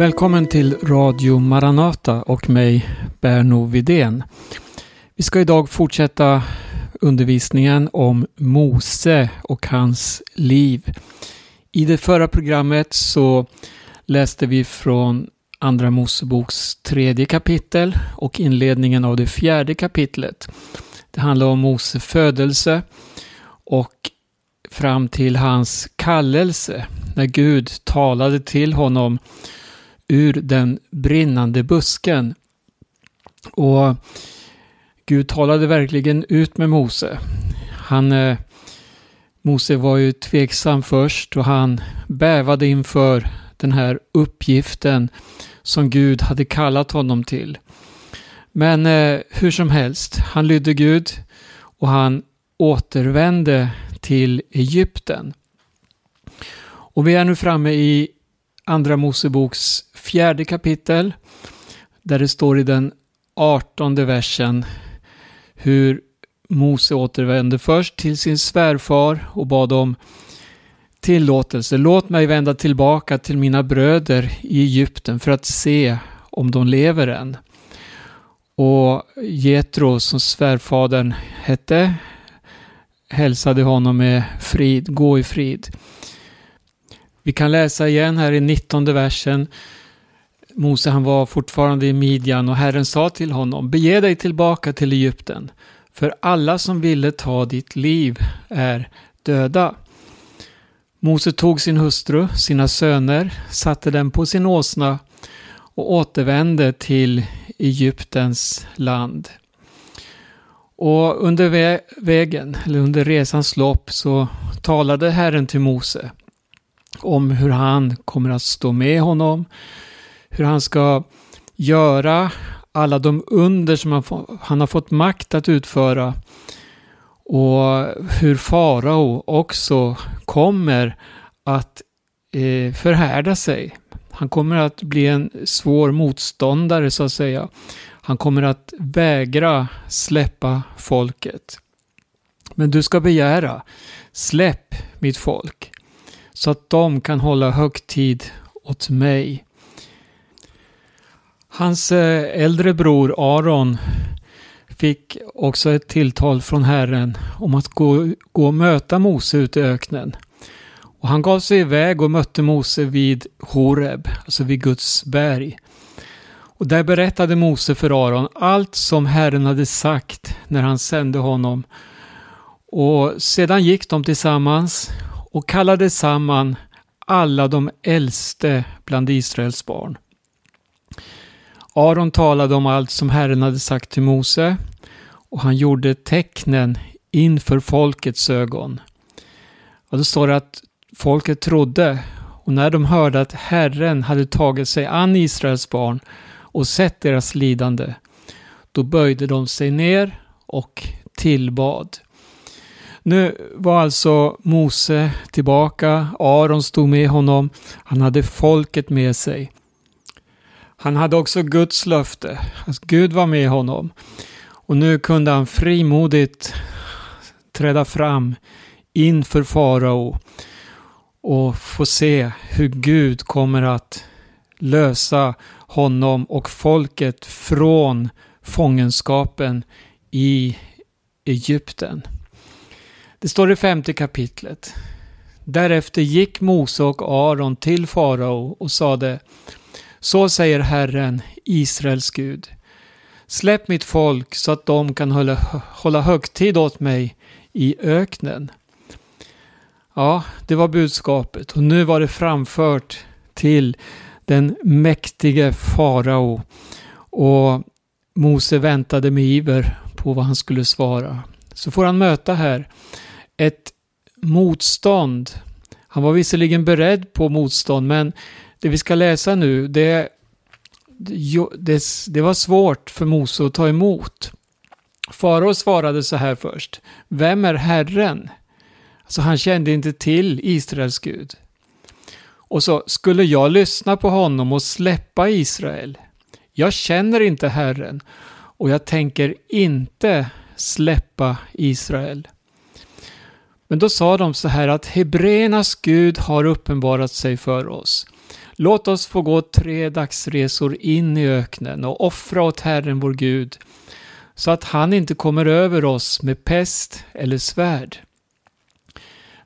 Välkommen till Radio Maranata och mig Berno Vidén. Vi ska idag fortsätta undervisningen om Mose och hans liv. I det förra programmet så läste vi från Andra Moseboks tredje kapitel och inledningen av det fjärde kapitlet. Det handlar om Mose födelse och fram till hans kallelse när Gud talade till honom ur den brinnande busken. Och Gud talade verkligen ut med Mose. Han, eh, Mose var ju tveksam först och han bävade inför den här uppgiften som Gud hade kallat honom till. Men eh, hur som helst, han lydde Gud och han återvände till Egypten. Och vi är nu framme i Andra Moseboks fjärde kapitel där det står i den artonde versen hur Mose återvände först till sin svärfar och bad om tillåtelse. Låt mig vända tillbaka till mina bröder i Egypten för att se om de lever än. Och Jetro, som svärfadern hette, hälsade honom med frid, gå i frid. Vi kan läsa igen här i 19 versen. Mose han var fortfarande i Midjan och Herren sa till honom, bege dig tillbaka till Egypten, för alla som ville ta ditt liv är döda. Mose tog sin hustru, sina söner, satte dem på sin åsna och återvände till Egyptens land. Och under vägen, eller under resans lopp, så talade Herren till Mose om hur han kommer att stå med honom, hur han ska göra alla de under som han, han har fått makt att utföra och hur farao också kommer att eh, förhärda sig. Han kommer att bli en svår motståndare så att säga. Han kommer att vägra släppa folket. Men du ska begära, släpp mitt folk, så att de kan hålla högtid åt mig. Hans eh, äldre bror Aron fick också ett tilltal från Herren om att gå, gå och möta Mose ute i öknen. Och han gav sig iväg och mötte Mose vid Horeb, alltså vid Guds berg. Och där berättade Mose för Aron allt som Herren hade sagt när han sände honom. Och sedan gick de tillsammans och kallade samman alla de äldste bland Israels barn. Aron talade om allt som Herren hade sagt till Mose och han gjorde tecknen inför folkets ögon. Och då står det att folket trodde och när de hörde att Herren hade tagit sig an Israels barn och sett deras lidande, då böjde de sig ner och tillbad. Nu var alltså Mose tillbaka, Aron stod med honom, han hade folket med sig. Han hade också Guds löfte, alltså Gud var med honom. Och nu kunde han frimodigt träda fram inför farao och få se hur Gud kommer att lösa honom och folket från fångenskapen i Egypten. Det står i femte kapitlet. Därefter gick Mose och Aron till farao och sade Så säger Herren, Israels Gud. Släpp mitt folk så att de kan hålla, hålla högtid åt mig i öknen. Ja, det var budskapet och nu var det framfört till den mäktige farao. Och Mose väntade med iver på vad han skulle svara. Så får han möta här ett motstånd. Han var visserligen beredd på motstånd, men det vi ska läsa nu, det, det, det var svårt för Mose att ta emot. Farao svarade så här först. Vem är Herren? Alltså han kände inte till Israels Gud. Och så, skulle jag lyssna på honom och släppa Israel? Jag känner inte Herren och jag tänker inte släppa Israel. Men då sa de så här att Hebreernas Gud har uppenbarat sig för oss. Låt oss få gå tre dagsresor in i öknen och offra åt Herren vår Gud, så att han inte kommer över oss med pest eller svärd.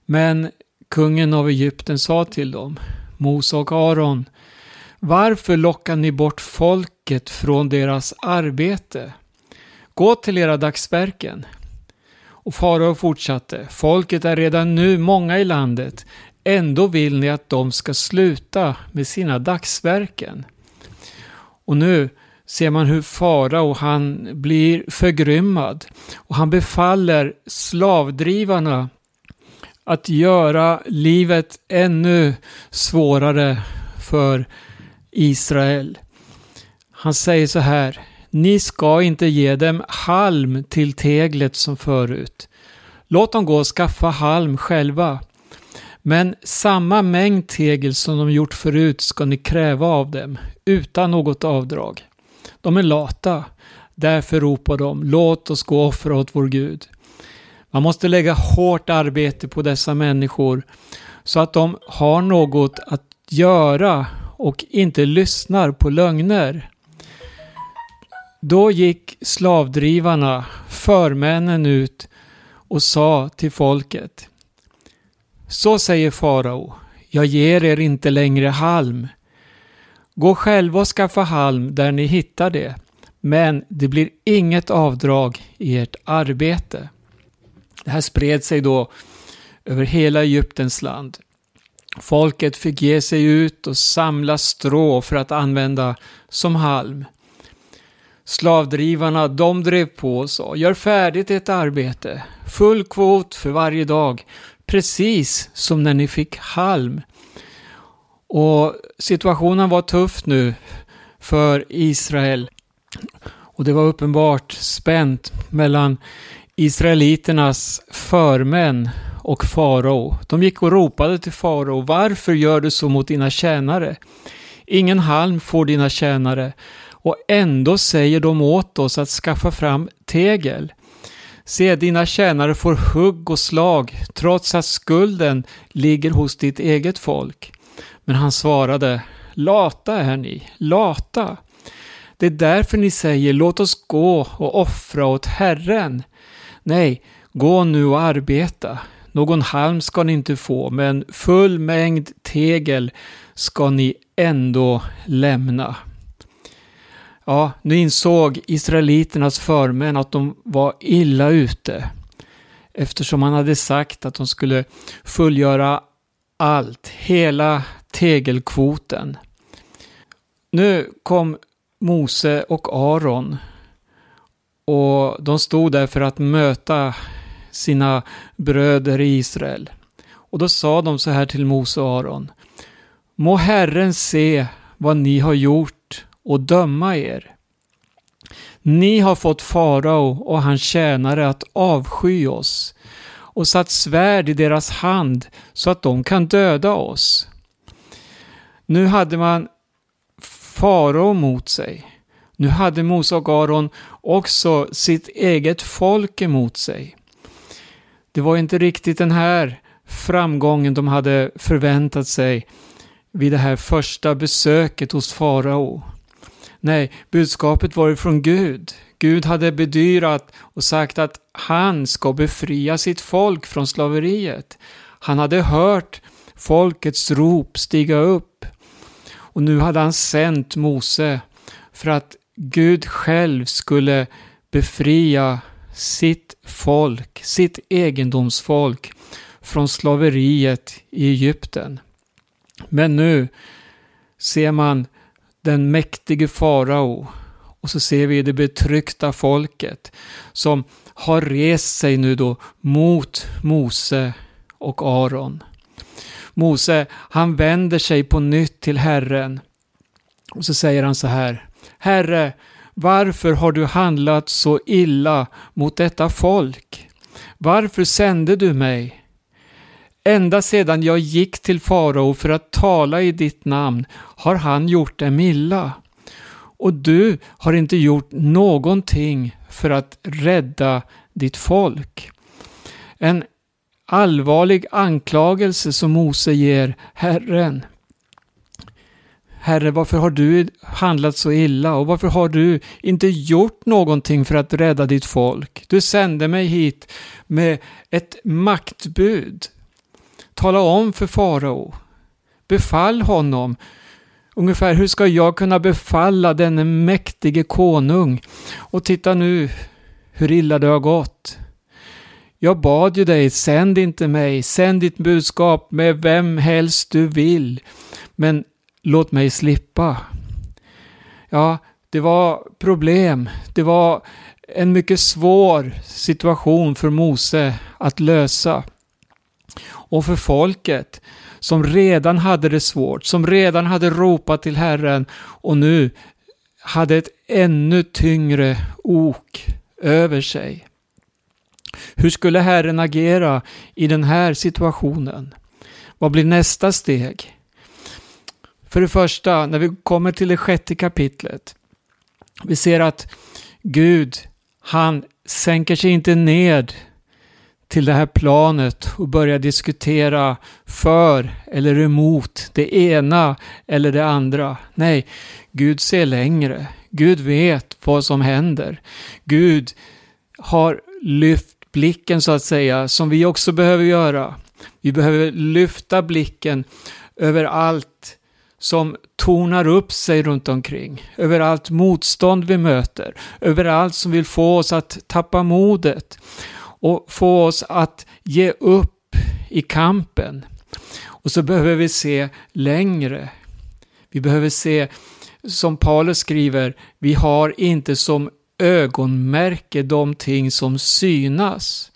Men kungen av Egypten sa till dem, Mose och Aron, varför lockar ni bort folket från deras arbete? Gå till era dagsverken. Och farao fortsatte, folket är redan nu många i landet, ändå vill ni att de ska sluta med sina dagsverken. Och nu ser man hur farao han blir förgrymmad och han befaller slavdrivarna att göra livet ännu svårare för Israel. Han säger så här, ni ska inte ge dem halm till teglet som förut. Låt dem gå och skaffa halm själva. Men samma mängd tegel som de gjort förut ska ni kräva av dem, utan något avdrag. De är lata. Därför ropar de, låt oss gå och offra åt vår Gud. Man måste lägga hårt arbete på dessa människor så att de har något att göra och inte lyssnar på lögner. Då gick slavdrivarna, förmännen, ut och sa till folket. Så säger farao, jag ger er inte längre halm. Gå själva och skaffa halm där ni hittar det, men det blir inget avdrag i ert arbete. Det här spred sig då över hela Egyptens land. Folket fick ge sig ut och samla strå för att använda som halm. Slavdrivarna, de drev på och sa, gör färdigt ett arbete, full kvot för varje dag, precis som när ni fick halm. Och situationen var tuff nu för Israel. Och det var uppenbart spänt mellan Israeliternas förmän och farao. De gick och ropade till farao, varför gör du så mot dina tjänare? Ingen halm får dina tjänare och ändå säger de åt oss att skaffa fram tegel. Se, dina tjänare får hugg och slag trots att skulden ligger hos ditt eget folk. Men han svarade, lata är ni, lata. Det är därför ni säger, låt oss gå och offra åt Herren. Nej, gå nu och arbeta. Någon halm ska ni inte få, men full mängd tegel ska ni ändå lämna. Ja, nu insåg israeliternas förmän att de var illa ute. Eftersom han hade sagt att de skulle fullgöra allt, hela tegelkvoten. Nu kom Mose och Aron och de stod där för att möta sina bröder i Israel. Och då sa de så här till Mose och Aron. Må Herren se vad ni har gjort och döma er. Ni har fått farao och hans tjänare att avsky oss och satt svärd i deras hand så att de kan döda oss. Nu hade man farao mot sig. Nu hade Mose och Aron också sitt eget folk emot sig. Det var inte riktigt den här framgången de hade förväntat sig vid det här första besöket hos farao. Nej, budskapet var från Gud. Gud hade bedyrat och sagt att han ska befria sitt folk från slaveriet. Han hade hört folkets rop stiga upp. Och nu hade han sänt Mose för att Gud själv skulle befria sitt folk, sitt egendomsfolk från slaveriet i Egypten. Men nu ser man den mäktige farao och så ser vi det betryckta folket som har rest sig nu då mot Mose och Aron. Mose, han vänder sig på nytt till Herren och så säger han så här. Herre, varför har du handlat så illa mot detta folk? Varför sände du mig? Ända sedan jag gick till farao för att tala i ditt namn har han gjort dem illa. Och du har inte gjort någonting för att rädda ditt folk. En allvarlig anklagelse som Mose ger Herren. Herre, varför har du handlat så illa och varför har du inte gjort någonting för att rädda ditt folk? Du sände mig hit med ett maktbud. Tala om för farao. Befall honom. Ungefär, hur ska jag kunna befalla denne mäktige konung? Och titta nu hur illa det har gått. Jag bad ju dig, sänd inte mig, sänd ditt budskap med vem helst du vill. Men låt mig slippa. Ja, det var problem. Det var en mycket svår situation för Mose att lösa. Och för folket som redan hade det svårt, som redan hade ropat till Herren och nu hade ett ännu tyngre ok över sig. Hur skulle Herren agera i den här situationen? Vad blir nästa steg? För det första, när vi kommer till det sjätte kapitlet. Vi ser att Gud, han sänker sig inte ned till det här planet och börja diskutera för eller emot det ena eller det andra. Nej, Gud ser längre. Gud vet vad som händer. Gud har lyft blicken så att säga, som vi också behöver göra. Vi behöver lyfta blicken över allt som tornar upp sig runt omkring, över allt motstånd vi möter, över allt som vill få oss att tappa modet och få oss att ge upp i kampen. Och så behöver vi se längre. Vi behöver se, som Paulus skriver, vi har inte som ögonmärke de ting som synas,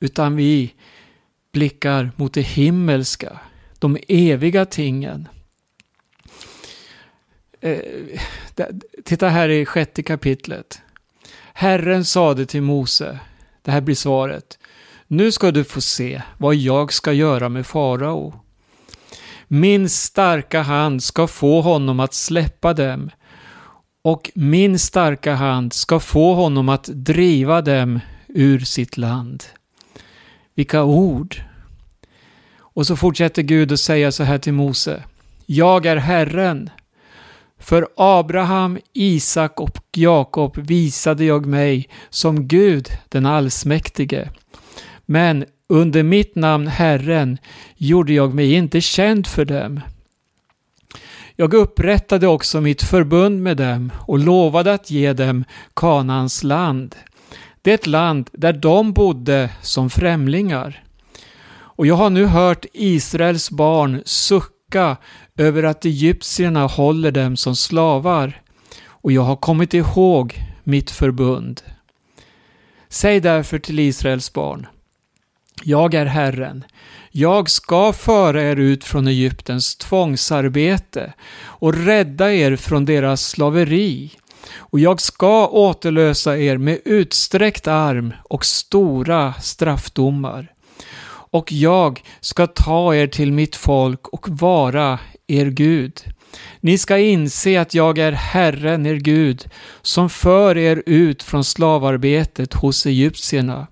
utan vi blickar mot det himmelska, de eviga tingen. Eh, titta här i sjätte kapitlet. Herren sade till Mose, det här blir svaret. Nu ska du få se vad jag ska göra med farao. Min starka hand ska få honom att släppa dem och min starka hand ska få honom att driva dem ur sitt land. Vilka ord! Och så fortsätter Gud att säga så här till Mose. Jag är Herren. För Abraham, Isak och Jakob visade jag mig som Gud den allsmäktige. Men under mitt namn Herren gjorde jag mig inte känd för dem. Jag upprättade också mitt förbund med dem och lovade att ge dem Kanans land. Det är ett land där de bodde som främlingar. Och jag har nu hört Israels barn sucka över att egyptierna håller dem som slavar. Och jag har kommit ihåg mitt förbund. Säg därför till Israels barn. Jag är Herren. Jag ska föra er ut från Egyptens tvångsarbete och rädda er från deras slaveri. Och jag ska återlösa er med utsträckt arm och stora straffdomar. Och jag ska ta er till mitt folk och vara er Gud. Ni ska inse att jag är Herren, er Gud, som för er ut från slavarbetet hos egyptierna.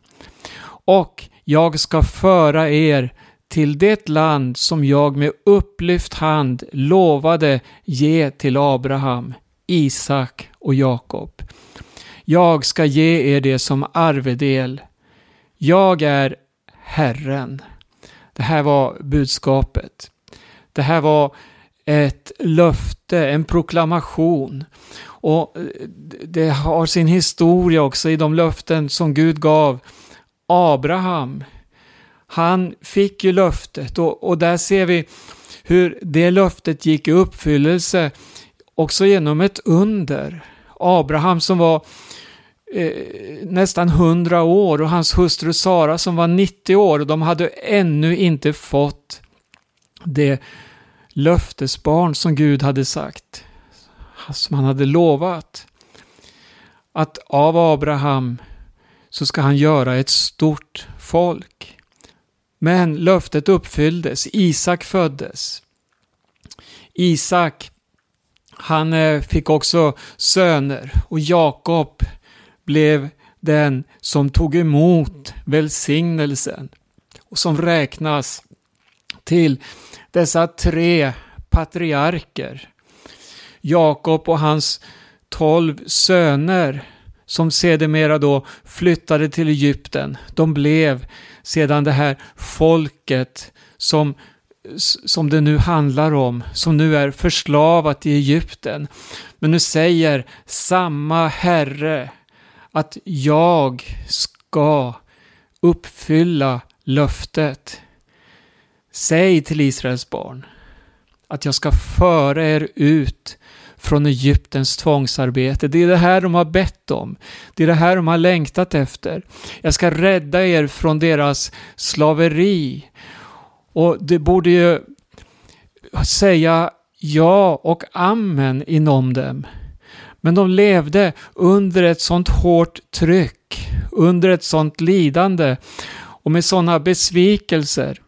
Och jag ska föra er till det land som jag med upplyft hand lovade ge till Abraham, Isak och Jakob. Jag ska ge er det som arvedel. Jag är Herren. Det här var budskapet. Det här var ett löfte, en proklamation. Och eh, det har sin historia också i de löften som Gud gav Abraham. Han fick ju löftet och, och där ser vi hur det löftet gick i uppfyllelse också genom ett under. Abraham som var eh, nästan 100 år och hans hustru Sara som var 90 år och de hade ännu inte fått det löftesbarn som Gud hade sagt, som han hade lovat. Att av Abraham så ska han göra ett stort folk. Men löftet uppfylldes, Isak föddes. Isak, han eh, fick också söner och Jakob blev den som tog emot välsignelsen och som räknas till dessa tre patriarker. Jakob och hans tolv söner som sedermera då flyttade till Egypten. De blev sedan det här folket som, som det nu handlar om, som nu är förslavat i Egypten. Men nu säger samma Herre att jag ska uppfylla löftet. Säg till Israels barn att jag ska föra er ut från Egyptens tvångsarbete. Det är det här de har bett om. Det är det här de har längtat efter. Jag ska rädda er från deras slaveri. Och det borde ju säga ja och amen inom dem. Men de levde under ett sånt hårt tryck, under ett sånt lidande och med sådana besvikelser.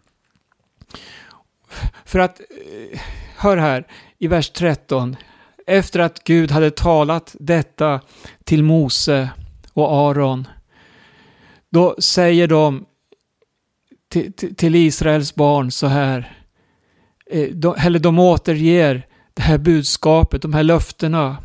För att, eh, hör här, i vers 13. Efter att Gud hade talat detta till Mose och Aron, då säger de till, till Israels barn så här, eh, eller de återger det här budskapet, de här löftena.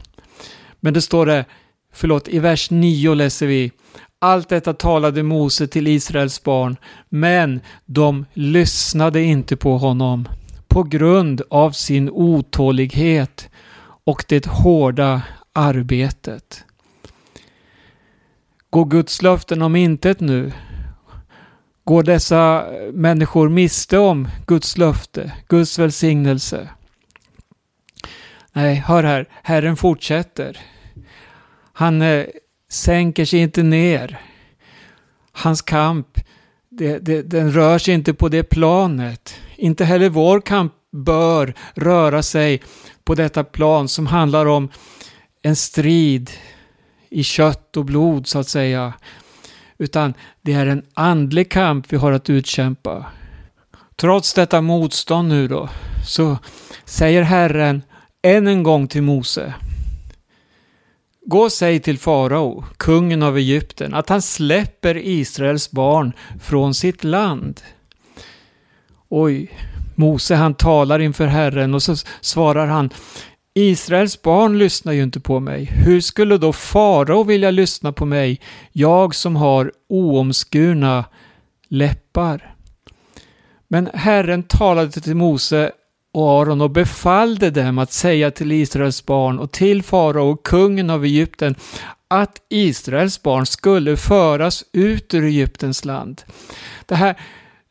Men det står det, förlåt, i vers 9 läser vi, allt detta talade Mose till Israels barn, men de lyssnade inte på honom på grund av sin otålighet och det hårda arbetet. Går Guds löften om intet nu? Går dessa människor miste om Guds löfte, Guds välsignelse? Nej, hör här, Herren fortsätter. Han eh, sänker sig inte ner. Hans kamp, det, det, den rör sig inte på det planet. Inte heller vår kamp bör röra sig på detta plan som handlar om en strid i kött och blod så att säga. Utan det är en andlig kamp vi har att utkämpa. Trots detta motstånd nu då, så säger Herren än en gång till Mose. Gå och säg till farao, kungen av Egypten, att han släpper Israels barn från sitt land. Oj, Mose han talar inför Herren och så svarar han Israels barn lyssnar ju inte på mig. Hur skulle då farao vilja lyssna på mig, jag som har oomskurna läppar? Men Herren talade till Mose och Aron och befallde dem att säga till Israels barn och till farao, kungen av Egypten, att Israels barn skulle föras ut ur Egyptens land. Det här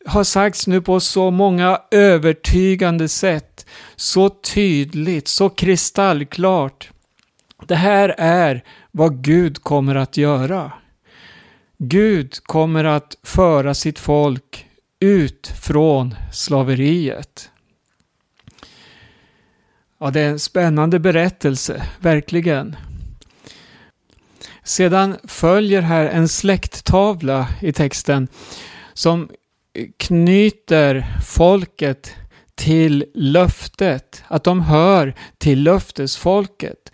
har sagts nu på så många övertygande sätt, så tydligt, så kristallklart. Det här är vad Gud kommer att göra. Gud kommer att föra sitt folk ut från slaveriet. Ja, det är en spännande berättelse, verkligen. Sedan följer här en släkttavla i texten som knyter folket till löftet, att de hör till löftesfolket.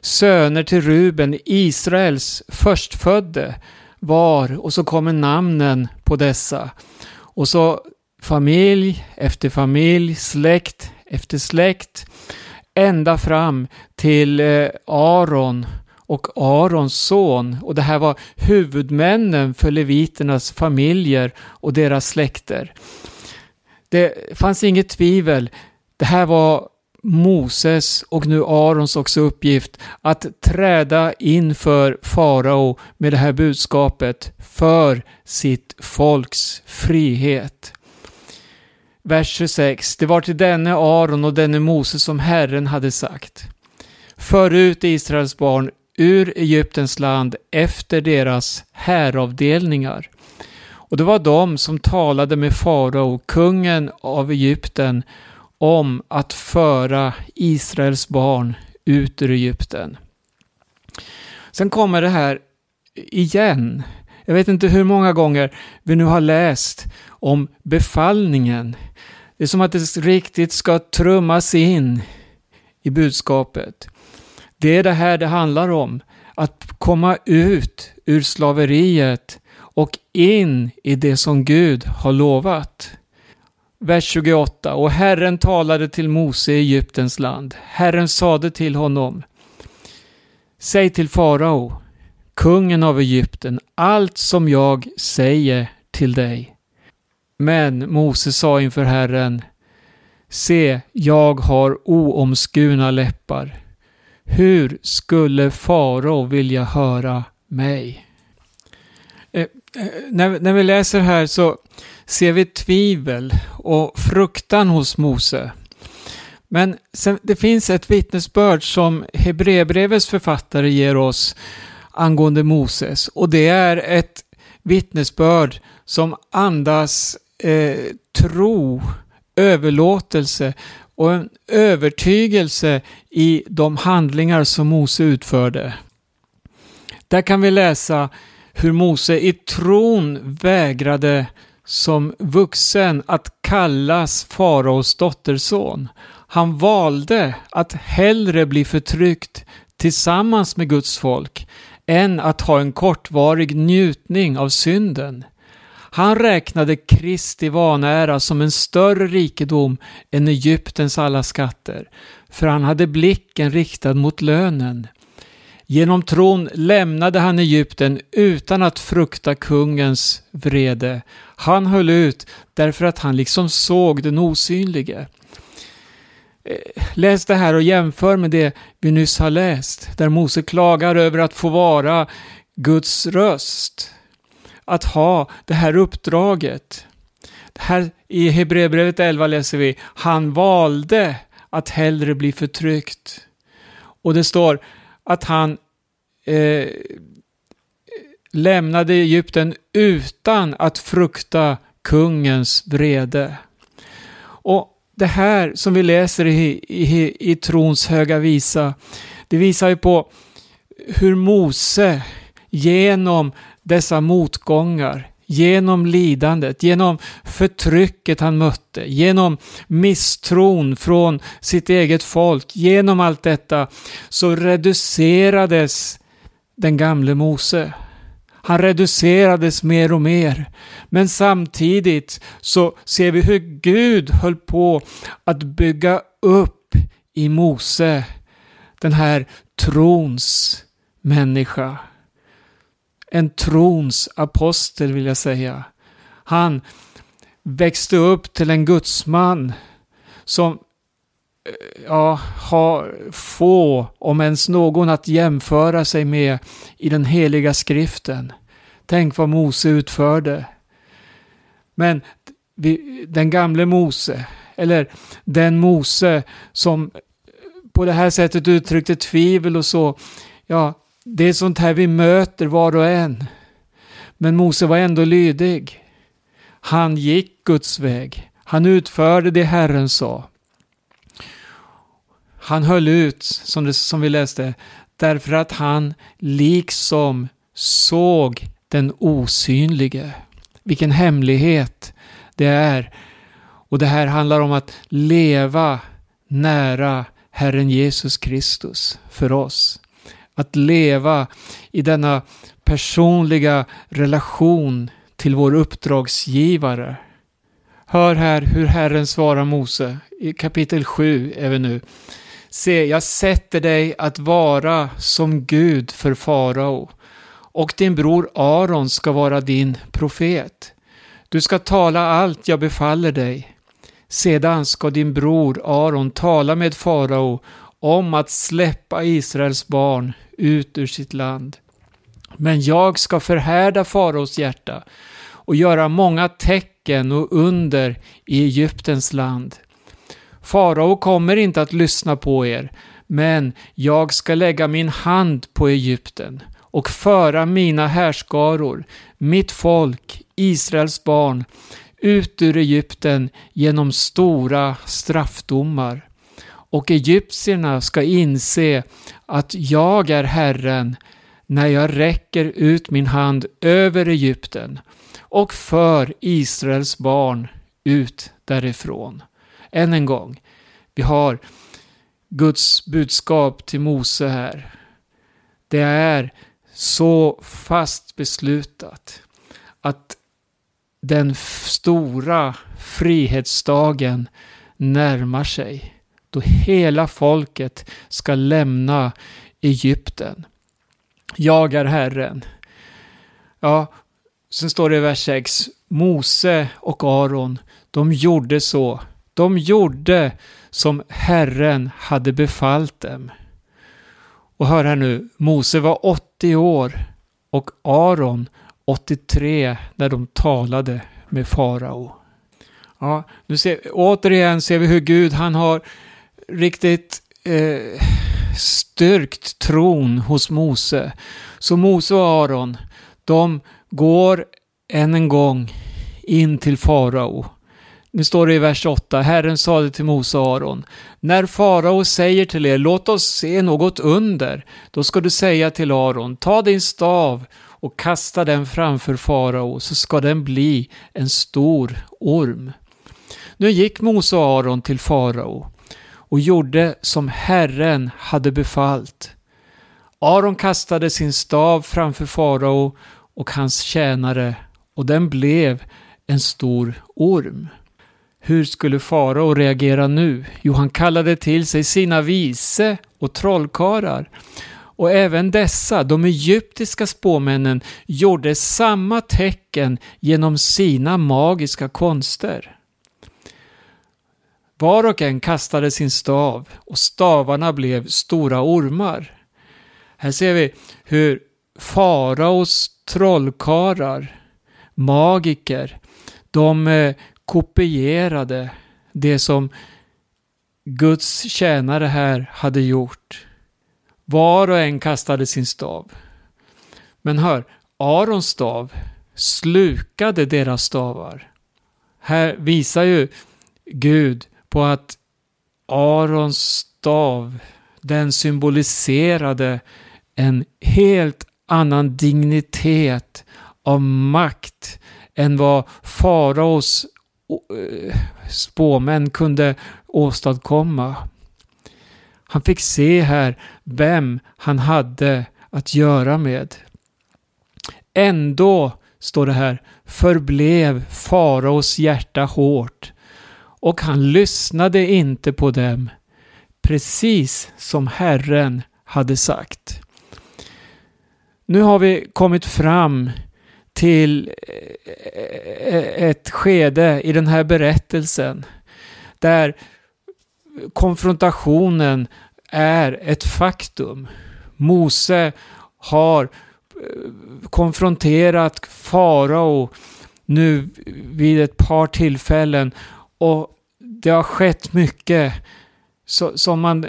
Söner till Ruben, Israels förstfödde var, och så kommer namnen på dessa. Och så familj efter familj, släkt efter släkt, ända fram till eh, Aron och Arons son. Och det här var huvudmännen för leviternas familjer och deras släkter. Det fanns inget tvivel. Det här var Moses och nu Arons också uppgift att träda inför farao med det här budskapet för sitt folks frihet. Vers 26. Det var till denne Aron och denne Moses som Herren hade sagt. För ut Israels barn ur Egyptens land efter deras häravdelningar. Och det var de som talade med farao, kungen av Egypten, om att föra Israels barn ut ur Egypten. Sen kommer det här igen. Jag vet inte hur många gånger vi nu har läst om befallningen. Det är som att det riktigt ska trummas in i budskapet. Det är det här det handlar om. Att komma ut ur slaveriet och in i det som Gud har lovat. vers 28. Och Herren talade till Mose i Egyptens land. Herren sade till honom. Säg till farao, kungen av Egypten, allt som jag säger till dig. Men Mose sa inför Herren, Se, jag har oomskurna läppar. Hur skulle farao vilja höra mig? Eh, eh, när, när vi läser här så ser vi tvivel och fruktan hos Mose. Men sen, det finns ett vittnesbörd som Hebreerbrevets författare ger oss angående Moses och det är ett vittnesbörd som andas eh, tro, överlåtelse och en övertygelse i de handlingar som Mose utförde. Där kan vi läsa hur Mose i tron vägrade som vuxen att kallas faraos dotterson. Han valde att hellre bli förtryckt tillsammans med Guds folk än att ha en kortvarig njutning av synden. Han räknade Kristi vanära som en större rikedom än Egyptens alla skatter, för han hade blicken riktad mot lönen. Genom tron lämnade han Egypten utan att frukta kungens vrede. Han höll ut därför att han liksom såg den osynlige. Eh, läs det här och jämför med det vi nyss har läst, där Mose klagar över att få vara Guds röst. Att ha det här uppdraget. Här I Hebreerbrevet 11 läser vi, han valde att hellre bli förtryckt. Och det står att han eh, lämnade Egypten utan att frukta kungens vrede. Och det här som vi läser i, i, i trons höga visa, det visar ju på hur Mose genom dessa motgångar, genom lidandet, genom förtrycket han mötte, genom misstron från sitt eget folk, genom allt detta så reducerades den gamle Mose. Han reducerades mer och mer. Men samtidigt så ser vi hur Gud höll på att bygga upp i Mose den här trons människa. En trons apostel vill jag säga. Han växte upp till en gudsman som Eh, ja, har få, om ens någon, att jämföra sig med i den heliga skriften. Tänk vad Mose utförde. Men vi, den gamle Mose, eller den Mose som på det här sättet uttryckte tvivel och så, ja, det är sånt här vi möter var och en. Men Mose var ändå lydig. Han gick Guds väg. Han utförde det Herren sa. Han höll ut, som, det, som vi läste, därför att han liksom såg den osynlige. Vilken hemlighet det är. Och det här handlar om att leva nära Herren Jesus Kristus för oss. Att leva i denna personliga relation till vår uppdragsgivare. Hör här hur Herren svarar Mose. I kapitel 7 är vi nu. Se, jag sätter dig att vara som Gud för farao och din bror Aron ska vara din profet. Du ska tala allt jag befaller dig. Sedan ska din bror Aron tala med farao om att släppa Israels barn ut ur sitt land. Men jag ska förhärda faraos hjärta och göra många tecken och under i Egyptens land. Farao kommer inte att lyssna på er, men jag ska lägga min hand på Egypten och föra mina härskaror, mitt folk, Israels barn, ut ur Egypten genom stora straffdomar. Och egyptierna ska inse att jag är Herren när jag räcker ut min hand över Egypten och för Israels barn ut därifrån. Än en gång, vi har Guds budskap till Mose här. Det är så fast beslutat att den stora frihetsdagen närmar sig. Då hela folket ska lämna Egypten. Jag är Herren. Ja, sen står det i vers 6. Mose och Aron, de gjorde så. De gjorde som Herren hade befallt dem. Och hör här nu, Mose var 80 år och Aron 83 när de talade med farao. Ja, nu ser, återigen ser vi hur Gud han har riktigt eh, styrkt tron hos Mose. Så Mose och Aron, de går än en gång in till farao. Nu står det i vers 8, Herren sade till Mose och Aron, när farao säger till er, låt oss se något under, då ska du säga till Aron, ta din stav och kasta den framför farao, så ska den bli en stor orm. Nu gick Mose och Aron till farao och gjorde som Herren hade befallt. Aron kastade sin stav framför farao och hans tjänare och den blev en stor orm. Hur skulle farao reagera nu? Jo, han kallade till sig sina vise och trollkarlar. Och även dessa, de egyptiska spåmännen, gjorde samma tecken genom sina magiska konster. Var och en kastade sin stav och stavarna blev stora ormar. Här ser vi hur faraos trollkarlar, magiker, de eh, kopierade det som Guds tjänare här hade gjort. Var och en kastade sin stav. Men hör, Arons stav slukade deras stavar. Här visar ju Gud på att Arons stav, den symboliserade en helt annan dignitet av makt än vad faraos Eh, spåmän kunde åstadkomma. Han fick se här vem han hade att göra med. Ändå, står det här, förblev faraos hjärta hårt och han lyssnade inte på dem, precis som Herren hade sagt. Nu har vi kommit fram till eh, eh, ett skede i den här berättelsen där konfrontationen är ett faktum. Mose har eh, konfronterat farao nu vid ett par tillfällen och det har skett mycket som man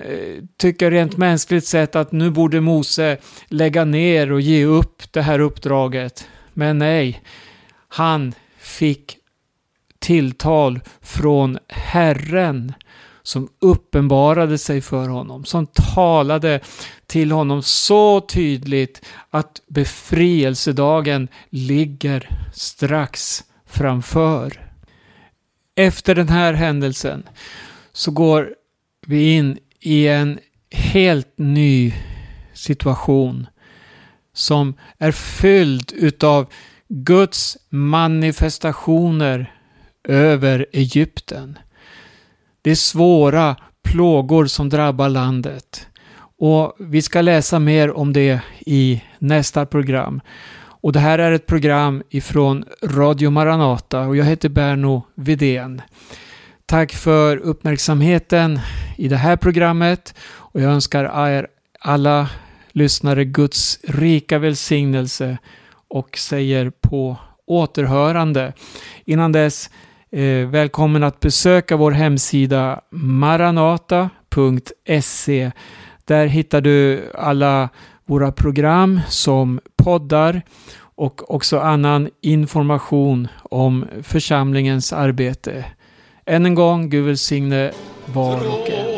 tycker rent mänskligt sett att nu borde Mose lägga ner och ge upp det här uppdraget. Men nej, han fick tilltal från Herren som uppenbarade sig för honom, som talade till honom så tydligt att befrielsedagen ligger strax framför. Efter den här händelsen så går vi in i en helt ny situation som är fylld utav Guds manifestationer över Egypten. Det är svåra plågor som drabbar landet. Och vi ska läsa mer om det i nästa program. Och det här är ett program ifrån Radio Maranata och jag heter Berno Vidén. Tack för uppmärksamheten i det här programmet och jag önskar er alla lyssnare Guds rika välsignelse och säger på återhörande. Innan dess, eh, välkommen att besöka vår hemsida maranata.se. Där hittar du alla våra program som poddar och också annan information om församlingens arbete. Än en gång, Gud välsigne var och en.